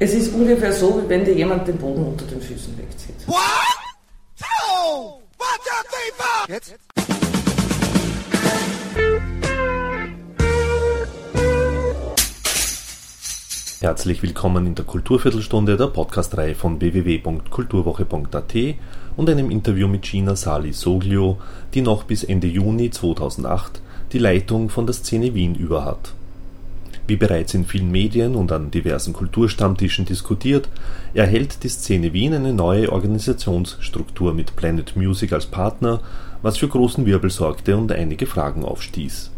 Es ist ungefähr so, wie wenn dir jemand den Boden unter den Füßen wegzieht. What? Two, one, two, three, four. Jetzt? Herzlich willkommen in der Kulturviertelstunde der Podcastreihe von www.kulturwoche.at und einem Interview mit Gina Sali Soglio, die noch bis Ende Juni 2008 die Leitung von der Szene Wien über hat. Wie bereits in vielen Medien und an diversen Kulturstammtischen diskutiert, erhält die Szene Wien eine neue Organisationsstruktur mit Planet Music als Partner, was für großen Wirbel sorgte und einige Fragen aufstieß.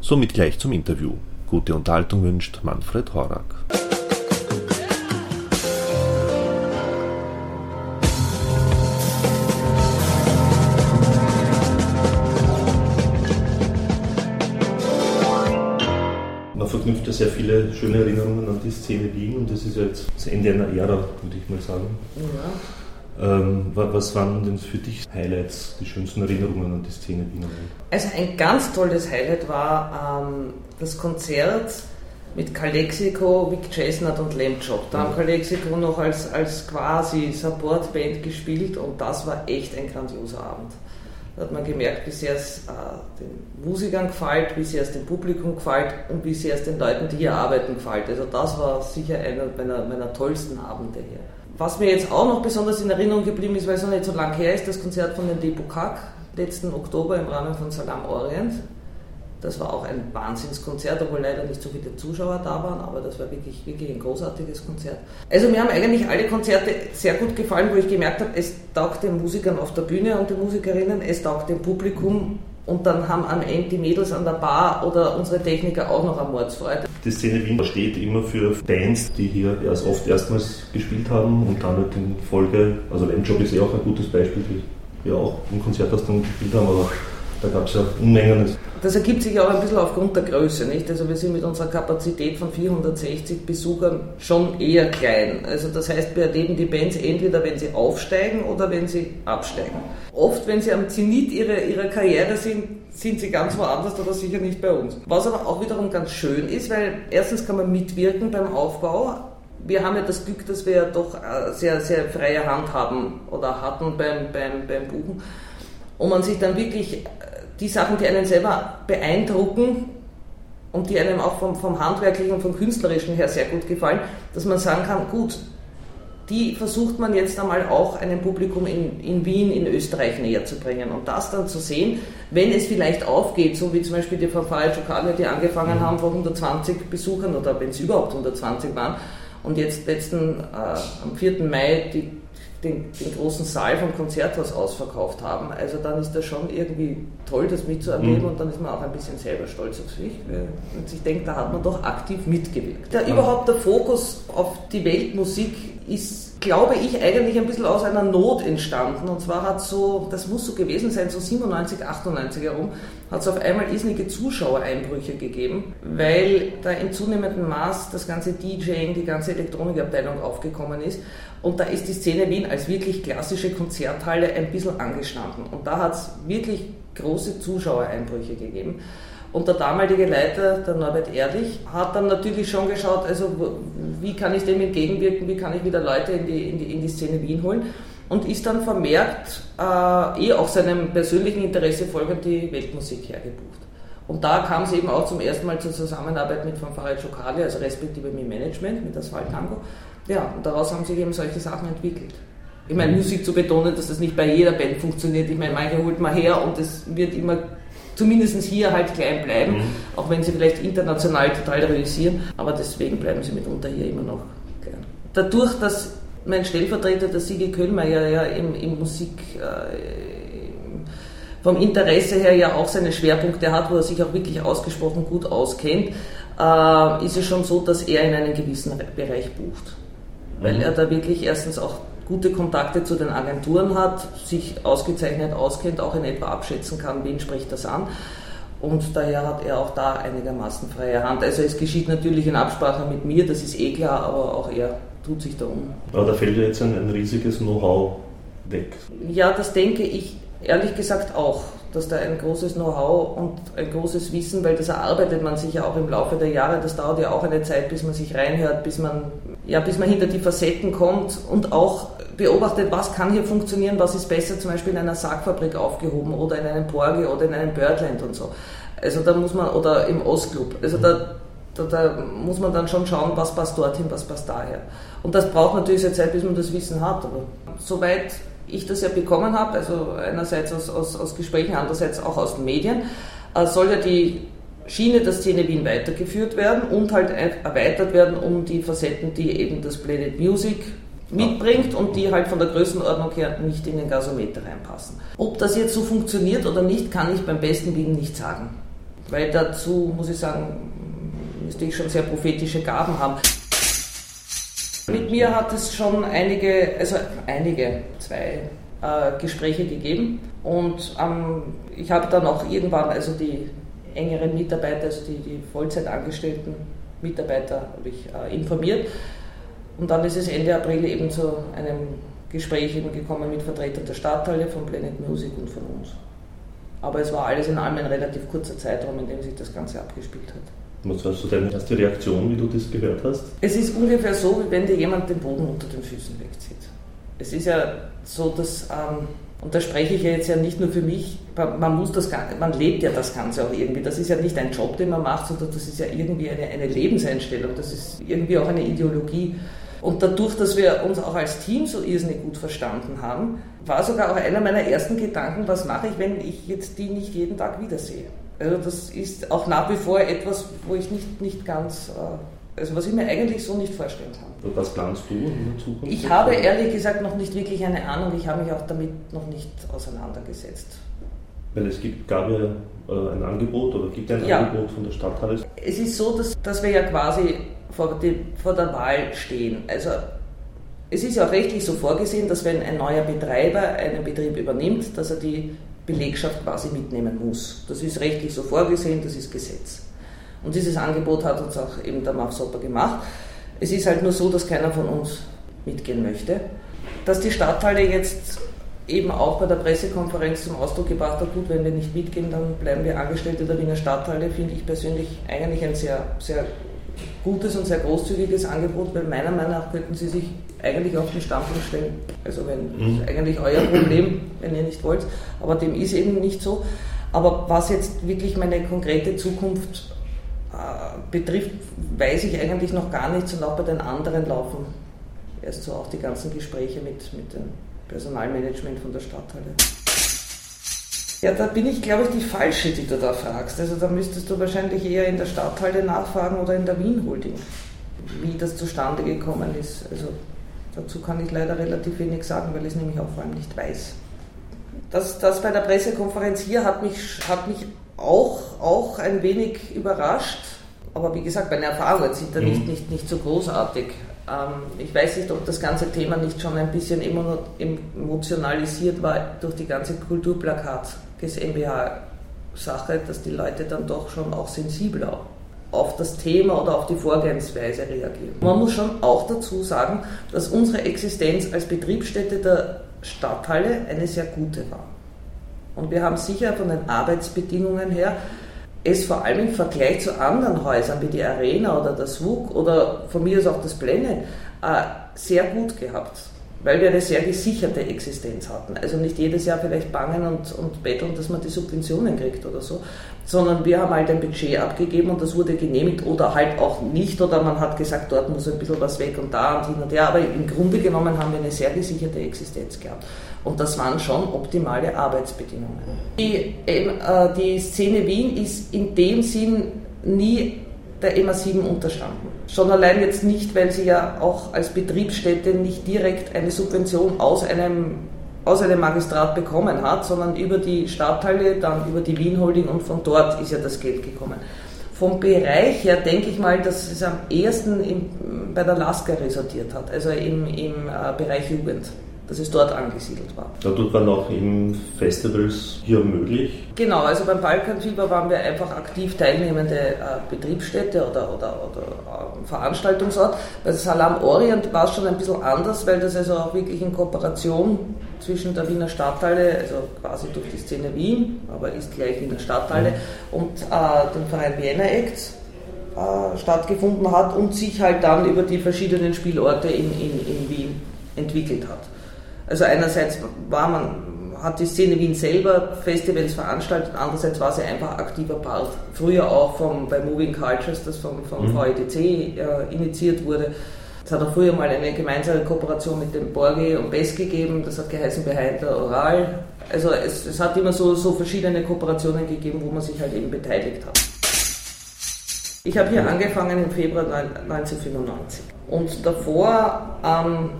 Somit gleich zum Interview. Gute Unterhaltung wünscht Manfred Horak. Verknüpft ja sehr viele schöne Erinnerungen an die Szene Wien und das ist ja jetzt das Ende einer Ära, würde ich mal sagen. Ja. Ähm, was waren denn für dich Highlights, die schönsten Erinnerungen an die Szene Wien? Also ein ganz tolles Highlight war ähm, das Konzert mit Calexico, Vic Chestnut und Lamb Chop. Da haben Calexico noch als, als quasi Supportband gespielt und das war echt ein grandioser Abend. Da hat man gemerkt, wie sehr es äh, den Musikern gefällt, wie sehr es dem Publikum gefällt und wie sehr es den Leuten, die hier arbeiten, gefällt. Also das war sicher einer meiner, meiner tollsten Abende hier. Was mir jetzt auch noch besonders in Erinnerung geblieben ist, weil es noch nicht so lange her ist, das Konzert von den Depokak letzten Oktober im Rahmen von Salam Orient. Das war auch ein Wahnsinnskonzert, obwohl leider nicht so viele Zuschauer da waren, aber das war wirklich, wirklich ein großartiges Konzert. Also mir haben eigentlich alle Konzerte sehr gut gefallen, wo ich gemerkt habe, es taugt den Musikern auf der Bühne und den Musikerinnen, es taugt dem Publikum und dann haben am Ende die Mädels an der Bar oder unsere Techniker auch noch am Mordsfreude. Die Szene Wien steht immer für Bands, die hier erst oft erstmals gespielt haben und dann halt in Folge, also Landjob ist ja auch ein gutes Beispiel, die ja auch im Konzert dann gespielt haben, aber da gab es ja Unmengen. Das ergibt sich auch ein bisschen aufgrund der Größe, nicht? Also wir sind mit unserer Kapazität von 460 Besuchern schon eher klein. Also das heißt, wir erleben die Bands entweder, wenn sie aufsteigen oder wenn sie absteigen. Oft, wenn sie am Zenit ihrer, ihrer Karriere sind, sind sie ganz woanders oder sicher nicht bei uns. Was aber auch wiederum ganz schön ist, weil erstens kann man mitwirken beim Aufbau, wir haben ja das Glück, dass wir ja doch äh, sehr, sehr freie Hand haben oder hatten beim, beim, beim Buchen. Und man sich dann wirklich die Sachen, die einen selber beeindrucken und die einem auch vom, vom handwerklichen und vom künstlerischen her sehr gut gefallen, dass man sagen kann, gut, die versucht man jetzt einmal auch einem Publikum in, in Wien, in Österreich näher zu bringen. Und das dann zu sehen, wenn es vielleicht aufgeht, so wie zum Beispiel die Fanfare Chocale, die angefangen mhm. haben vor 120 Besuchern oder wenn es überhaupt 120 waren und jetzt letzten, äh, am 4. Mai die den, den, großen Saal vom Konzerthaus ausverkauft haben. Also dann ist das schon irgendwie toll, das mitzuerleben mhm. und dann ist man auch ein bisschen selber stolz auf sich, und sich denkt, da hat man doch aktiv mitgewirkt. Da mhm. überhaupt der Fokus auf die Weltmusik ist, glaube ich, eigentlich ein bisschen aus einer Not entstanden. Und zwar hat so, das muss so gewesen sein, so 97, 98 herum, hat es auf einmal irrsinnige Zuschauereinbrüche gegeben, weil da in zunehmendem Maß das ganze DJing, die ganze Elektronikabteilung aufgekommen ist. Und da ist die Szene Wien als wirklich klassische Konzerthalle ein bisschen angestanden. Und da hat es wirklich große Zuschauereinbrüche gegeben. Und der damalige Leiter, der Norbert Ehrlich, hat dann natürlich schon geschaut, also wie kann ich dem entgegenwirken, wie kann ich wieder Leute in die, in die, in die Szene Wien holen und ist dann vermehrt äh, eh auch seinem persönlichen Interesse folgend die Weltmusik hergebucht. Und da kam es eben auch zum ersten Mal zur Zusammenarbeit mit Fanfare Chocale, also respektive mit Management, mit Asphalt Tango. Ja, und daraus haben sich eben solche Sachen entwickelt. Ich meine, Musik zu betonen, dass das nicht bei jeder Band funktioniert. Ich meine, manche holt man her und es wird immer zumindest hier halt klein bleiben, mhm. auch wenn sie vielleicht international total realisieren. Aber deswegen bleiben sie mitunter hier immer noch klein. Dadurch, dass mein Stellvertreter, der Sigi Köhlmeier, ja im, im Musik, äh, vom Interesse her ja auch seine Schwerpunkte hat, wo er sich auch wirklich ausgesprochen gut auskennt, äh, ist es schon so, dass er in einen gewissen Bereich bucht weil mhm. er da wirklich erstens auch gute Kontakte zu den Agenturen hat, sich ausgezeichnet auskennt, auch in etwa abschätzen kann, wen spricht das an. Und daher hat er auch da einigermaßen freie Hand. Also es geschieht natürlich in Absprache mit mir, das ist eh klar, aber auch er tut sich da um. Aber da fällt ja jetzt ein, ein riesiges Know-how weg. Ja, das denke ich ehrlich gesagt auch dass da ein großes Know-how und ein großes Wissen, weil das erarbeitet man sich ja auch im Laufe der Jahre, das dauert ja auch eine Zeit, bis man sich reinhört, bis man ja, bis man hinter die Facetten kommt und auch beobachtet, was kann hier funktionieren, was ist besser zum Beispiel in einer Sargfabrik aufgehoben oder in einem Borge oder in einem Birdland und so. Also da muss man, oder im Ostclub, also da, da, da, muss man dann schon schauen, was passt dorthin, was passt daher. Und das braucht natürlich eine Zeit, bis man das Wissen hat. Aber soweit ich das ja bekommen habe, also einerseits aus, aus, aus Gesprächen, andererseits auch aus den Medien, äh, soll ja die Schiene der Szene Wien weitergeführt werden und halt erweitert werden um die Facetten, die eben das Planet Music mitbringt und die halt von der Größenordnung her nicht in den Gasometer reinpassen. Ob das jetzt so funktioniert oder nicht, kann ich beim besten Willen nicht sagen. Weil dazu, muss ich sagen, müsste ich schon sehr prophetische Gaben haben. Mit mir hat es schon einige, also einige, zwei äh, Gespräche gegeben und ähm, ich habe dann auch irgendwann, also die engeren Mitarbeiter, also die, die Vollzeitangestellten Mitarbeiter, habe ich äh, informiert. Und dann ist es Ende April eben zu einem Gespräch eben gekommen mit Vertretern der Stadthalle, von Planet Music und von uns. Aber es war alles in allem ein relativ kurzer Zeitraum, in dem sich das Ganze abgespielt hat. Was war so deine erste Reaktion, wie du das gehört hast? Es ist ungefähr so, wie wenn dir jemand den Boden unter den Füßen wegzieht. Es ist ja so, dass ähm, und da spreche ich ja jetzt ja nicht nur für mich, man muss das, man lebt ja das Ganze auch irgendwie. Das ist ja nicht ein Job, den man macht, sondern das ist ja irgendwie eine, eine Lebenseinstellung. Das ist irgendwie auch eine Ideologie. Und dadurch, dass wir uns auch als Team so irrsinnig gut verstanden haben, war sogar auch einer meiner ersten Gedanken, was mache ich, wenn ich jetzt die nicht jeden Tag wiedersehe. Also das ist auch nach wie vor etwas, wo ich nicht, nicht ganz äh, also was ich mir eigentlich so nicht vorstellen kann. Was planst du in der Zukunft? Ich habe ehrlich gesagt noch nicht wirklich eine Ahnung. Ich habe mich auch damit noch nicht auseinandergesetzt. Weil es gibt, gab ja äh, ein Angebot oder gibt ein ja. Angebot von der Stadthalle. Es ist so, dass, dass wir ja quasi vor, die, vor der Wahl stehen. Also es ist ja auch rechtlich so vorgesehen, dass wenn ein neuer Betreiber einen Betrieb übernimmt, dass er die Belegschaft quasi mitnehmen muss. Das ist rechtlich so vorgesehen, das ist Gesetz. Und dieses Angebot hat uns auch eben der Mafsopper gemacht. Es ist halt nur so, dass keiner von uns mitgehen möchte. Dass die Stadthalle jetzt eben auch bei der Pressekonferenz zum Ausdruck gebracht hat, gut, wenn wir nicht mitgehen, dann bleiben wir Angestellte der Wiener Stadthalle, finde ich persönlich eigentlich ein sehr, sehr gutes und sehr großzügiges Angebot, weil meiner Meinung nach könnten sie sich eigentlich auf den Standpunkt stellen. Also wenn mhm. eigentlich euer Problem, wenn ihr nicht wollt, aber dem ist eben nicht so. Aber was jetzt wirklich meine konkrete Zukunft betrifft, weiß ich eigentlich noch gar nichts und auch bei den anderen laufen erst so auch die ganzen Gespräche mit, mit dem Personalmanagement von der Stadthalle. Ja, da bin ich, glaube ich, die Falsche, die du da fragst. Also da müsstest du wahrscheinlich eher in der Stadthalle nachfragen oder in der Wien Holding, wie das zustande gekommen ist. Also dazu kann ich leider relativ wenig sagen, weil ich es nämlich auch vor allem nicht weiß. Das, das bei der Pressekonferenz hier hat mich, hat mich auch, auch ein wenig überrascht. Aber wie gesagt, meine Erfahrungen sind da mhm. nicht, nicht, nicht so großartig. Ähm, ich weiß nicht, ob das ganze Thema nicht schon ein bisschen emotionalisiert war durch die ganze Kulturplakat des MBH-Sache, dass die Leute dann doch schon auch sensibler auf das Thema oder auf die Vorgehensweise reagieren. Man muss schon auch dazu sagen, dass unsere Existenz als Betriebsstätte der Stadthalle eine sehr gute war. Und wir haben sicher von den Arbeitsbedingungen her es vor allem im Vergleich zu anderen Häusern wie die Arena oder das WUK oder von mir aus auch das Pläne äh, sehr gut gehabt, weil wir eine sehr gesicherte Existenz hatten. Also nicht jedes Jahr vielleicht bangen und, und betteln, dass man die Subventionen kriegt oder so, sondern wir haben halt ein Budget abgegeben und das wurde genehmigt oder halt auch nicht oder man hat gesagt, dort muss ein bisschen was weg und da und hin und her, aber im Grunde genommen haben wir eine sehr gesicherte Existenz gehabt. Und das waren schon optimale Arbeitsbedingungen. Die, äh, die Szene Wien ist in dem Sinn nie der MA7 unterstanden. Schon allein jetzt nicht, weil sie ja auch als Betriebsstätte nicht direkt eine Subvention aus einem, aus einem Magistrat bekommen hat, sondern über die Stadthalle, dann über die Wien Holding und von dort ist ja das Geld gekommen. Vom Bereich her denke ich mal, dass es am ehesten bei der Lasker resortiert hat, also im, im äh, Bereich Jugend dass es dort angesiedelt war. Dadurch waren auch eben Festivals hier möglich? Genau, also beim Balkanfieber waren wir einfach aktiv teilnehmende äh, Betriebsstätte oder, oder, oder äh, Veranstaltungsort. Bei Salam Orient war es schon ein bisschen anders, weil das also auch wirklich in Kooperation zwischen der Wiener Stadthalle, also quasi durch die Szene Wien, aber ist gleich Wiener Stadthalle, mhm. und äh, dem Verein Vienna Acts äh, stattgefunden hat und sich halt dann über die verschiedenen Spielorte in, in, in Wien entwickelt hat. Also einerseits war man, hat die Szene Wien selber Festivals veranstaltet, andererseits war sie einfach aktiver Part. Früher auch vom, bei Moving Cultures, das vom, vom mhm. VEDC äh, initiiert wurde. Es hat auch früher mal eine gemeinsame Kooperation mit dem Borgi und Best gegeben, das hat geheißen Behind the Oral. Also es, es hat immer so, so verschiedene Kooperationen gegeben, wo man sich halt eben beteiligt hat. Ich habe hier angefangen im Februar 1995 und davor ähm,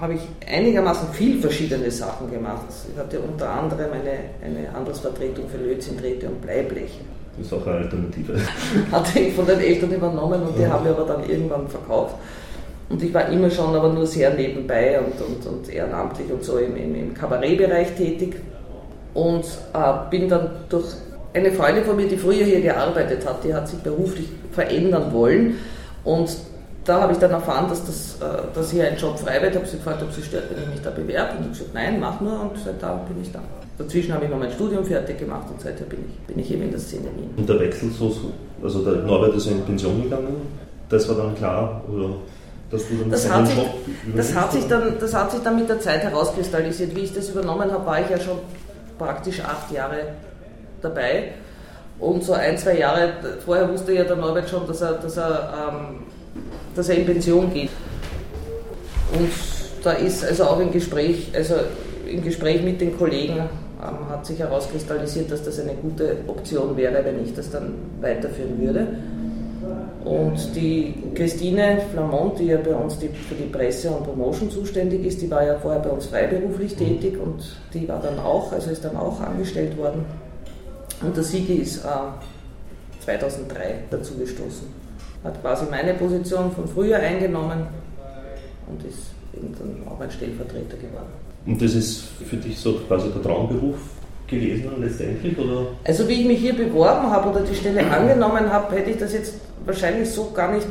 habe ich einigermaßen viel verschiedene Sachen gemacht. Ich hatte unter anderem eine, eine Handelsvertretung für Lötzinn, Drähte und Bleibleche. Das ist auch eine Alternative. Hatte ich von den Eltern übernommen und die ja. haben wir aber dann irgendwann verkauft. Und ich war immer schon aber nur sehr nebenbei und, und, und ehrenamtlich und so im, im, im Kabarettbereich tätig. Und äh, bin dann durch eine Freundin von mir, die früher hier gearbeitet hat, die hat sich beruflich verändern wollen. Und da habe ich dann erfahren, dass, das, äh, dass hier ein Job frei wird. Ich habe sie gefragt, ob sie stört, wenn ich mich da bewerbe. Und ich habe gesagt, nein, mach nur. Und seit da bin ich da. Dazwischen habe ich noch mein Studium fertig gemacht und seither bin ich, bin ich eben in der Szene Wien. Und der Wechsel, so, also der Norbert ist in Pension gegangen, das war dann klar? Oder? dass du dann das, hat sich, das, hat sich dann, das hat sich dann mit der Zeit herauskristallisiert. Wie ich das übernommen habe, war ich ja schon praktisch acht Jahre dabei. Und so ein, zwei Jahre vorher wusste ja der Norbert schon, dass er, dass er, ähm, dass er in Pension geht. Und da ist also auch im Gespräch, also im Gespräch mit den Kollegen ähm, hat sich herauskristallisiert, dass das eine gute Option wäre, wenn ich das dann weiterführen würde. Und die Christine Flamont, die ja bei uns die, für die Presse und Promotion zuständig ist, die war ja vorher bei uns freiberuflich tätig und die war dann auch, also ist dann auch angestellt worden. Und der Sigi ist äh, 2003 dazugestoßen. Hat quasi meine Position von früher eingenommen und ist eben dann auch ein Stellvertreter geworden. Und das ist für dich so quasi der Traumberuf gewesen letztendlich? Oder? Also wie ich mich hier beworben habe oder die Stelle angenommen habe, hätte ich das jetzt wahrscheinlich so gar nicht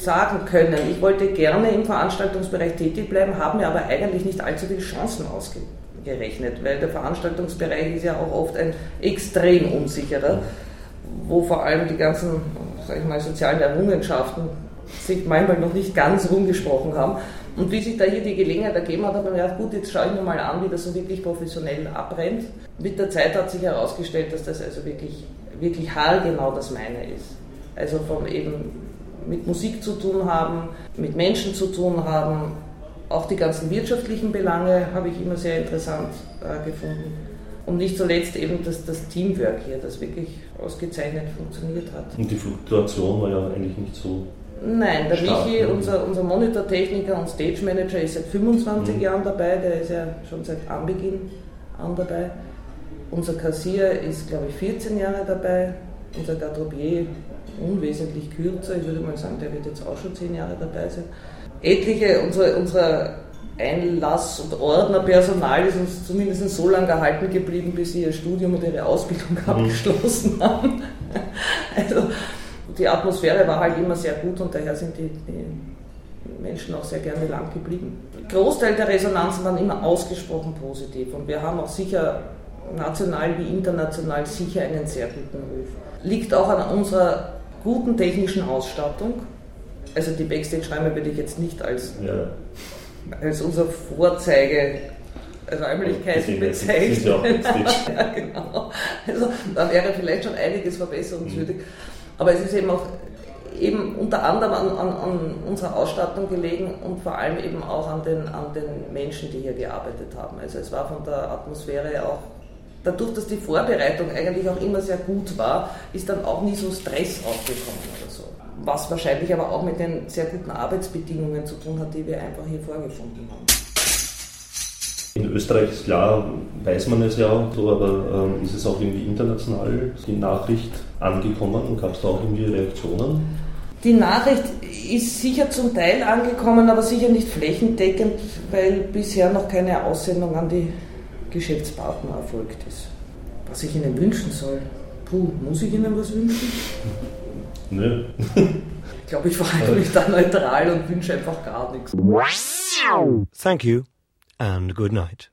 sagen können. Ich wollte gerne im Veranstaltungsbereich tätig bleiben, habe mir aber eigentlich nicht allzu viele Chancen ausgerechnet, weil der Veranstaltungsbereich ist ja auch oft ein extrem unsicherer, wo vor allem die ganzen sag ich mal, sozialen Errungenschaften sich manchmal noch nicht ganz rumgesprochen haben. Und wie sich da hier die Gelegenheit ergeben hat, habe ich mir gedacht, gut, jetzt schaue ich mir mal an, wie das so wirklich professionell abbrennt. Mit der Zeit hat sich herausgestellt, dass das also wirklich, wirklich haargenau das meine ist. Also von eben mit Musik zu tun haben, mit Menschen zu tun haben, auch die ganzen wirtschaftlichen Belange habe ich immer sehr interessant äh, gefunden. Und nicht zuletzt eben das, das Teamwork hier, das wirklich ausgezeichnet funktioniert hat. Und die Fluktuation war ja eigentlich nicht so Nein, der Stark, Michi, ne? unser, unser Monitortechniker und Stage Manager, ist seit 25 mhm. Jahren dabei, der ist ja schon seit Anbeginn an dabei. Unser Kassier ist, glaube ich, 14 Jahre dabei. Unser Garderobier unwesentlich kürzer, ich würde mal sagen, der wird jetzt auch schon 10 Jahre dabei sein. Etliche unserer, unserer Einlass- und Ordnerpersonal ist uns zumindest so lange erhalten geblieben, bis sie ihr Studium und ihre Ausbildung mhm. abgeschlossen haben. Also die Atmosphäre war halt immer sehr gut und daher sind die, die Menschen auch sehr gerne lang geblieben. Großteil der Resonanzen waren immer ausgesprochen positiv und wir haben auch sicher national wie international sicher einen sehr guten Ruf. Liegt auch an unserer guten technischen Ausstattung. Also die Backstage-Räume würde ich jetzt nicht als, ja. Als unser Vorzeige Räumlichkeiten bezeichnen. Ja, genau. Also da wäre vielleicht schon einiges verbesserungswürdig. Mhm. Aber es ist eben auch eben unter anderem an, an, an, unserer Ausstattung gelegen und vor allem eben auch an den, an den Menschen, die hier gearbeitet haben. Also es war von der Atmosphäre auch, dadurch, dass die Vorbereitung eigentlich auch immer sehr gut war, ist dann auch nie so Stress aufgekommen. Was wahrscheinlich aber auch mit den sehr guten Arbeitsbedingungen zu tun hat, die wir einfach hier vorgefunden haben. In Österreich ist klar, weiß man es ja, so, aber ähm, ist es auch irgendwie international die Nachricht angekommen und gab es da auch irgendwie Reaktionen? Die Nachricht ist sicher zum Teil angekommen, aber sicher nicht flächendeckend, weil bisher noch keine Aussendung an die Geschäftspartner erfolgt ist. Was ich Ihnen wünschen soll? Puh, muss ich Ihnen was wünschen? Nö. ich glaube, ich verhalte mich da neutral und wünsche einfach gar nichts. Thank you and good night.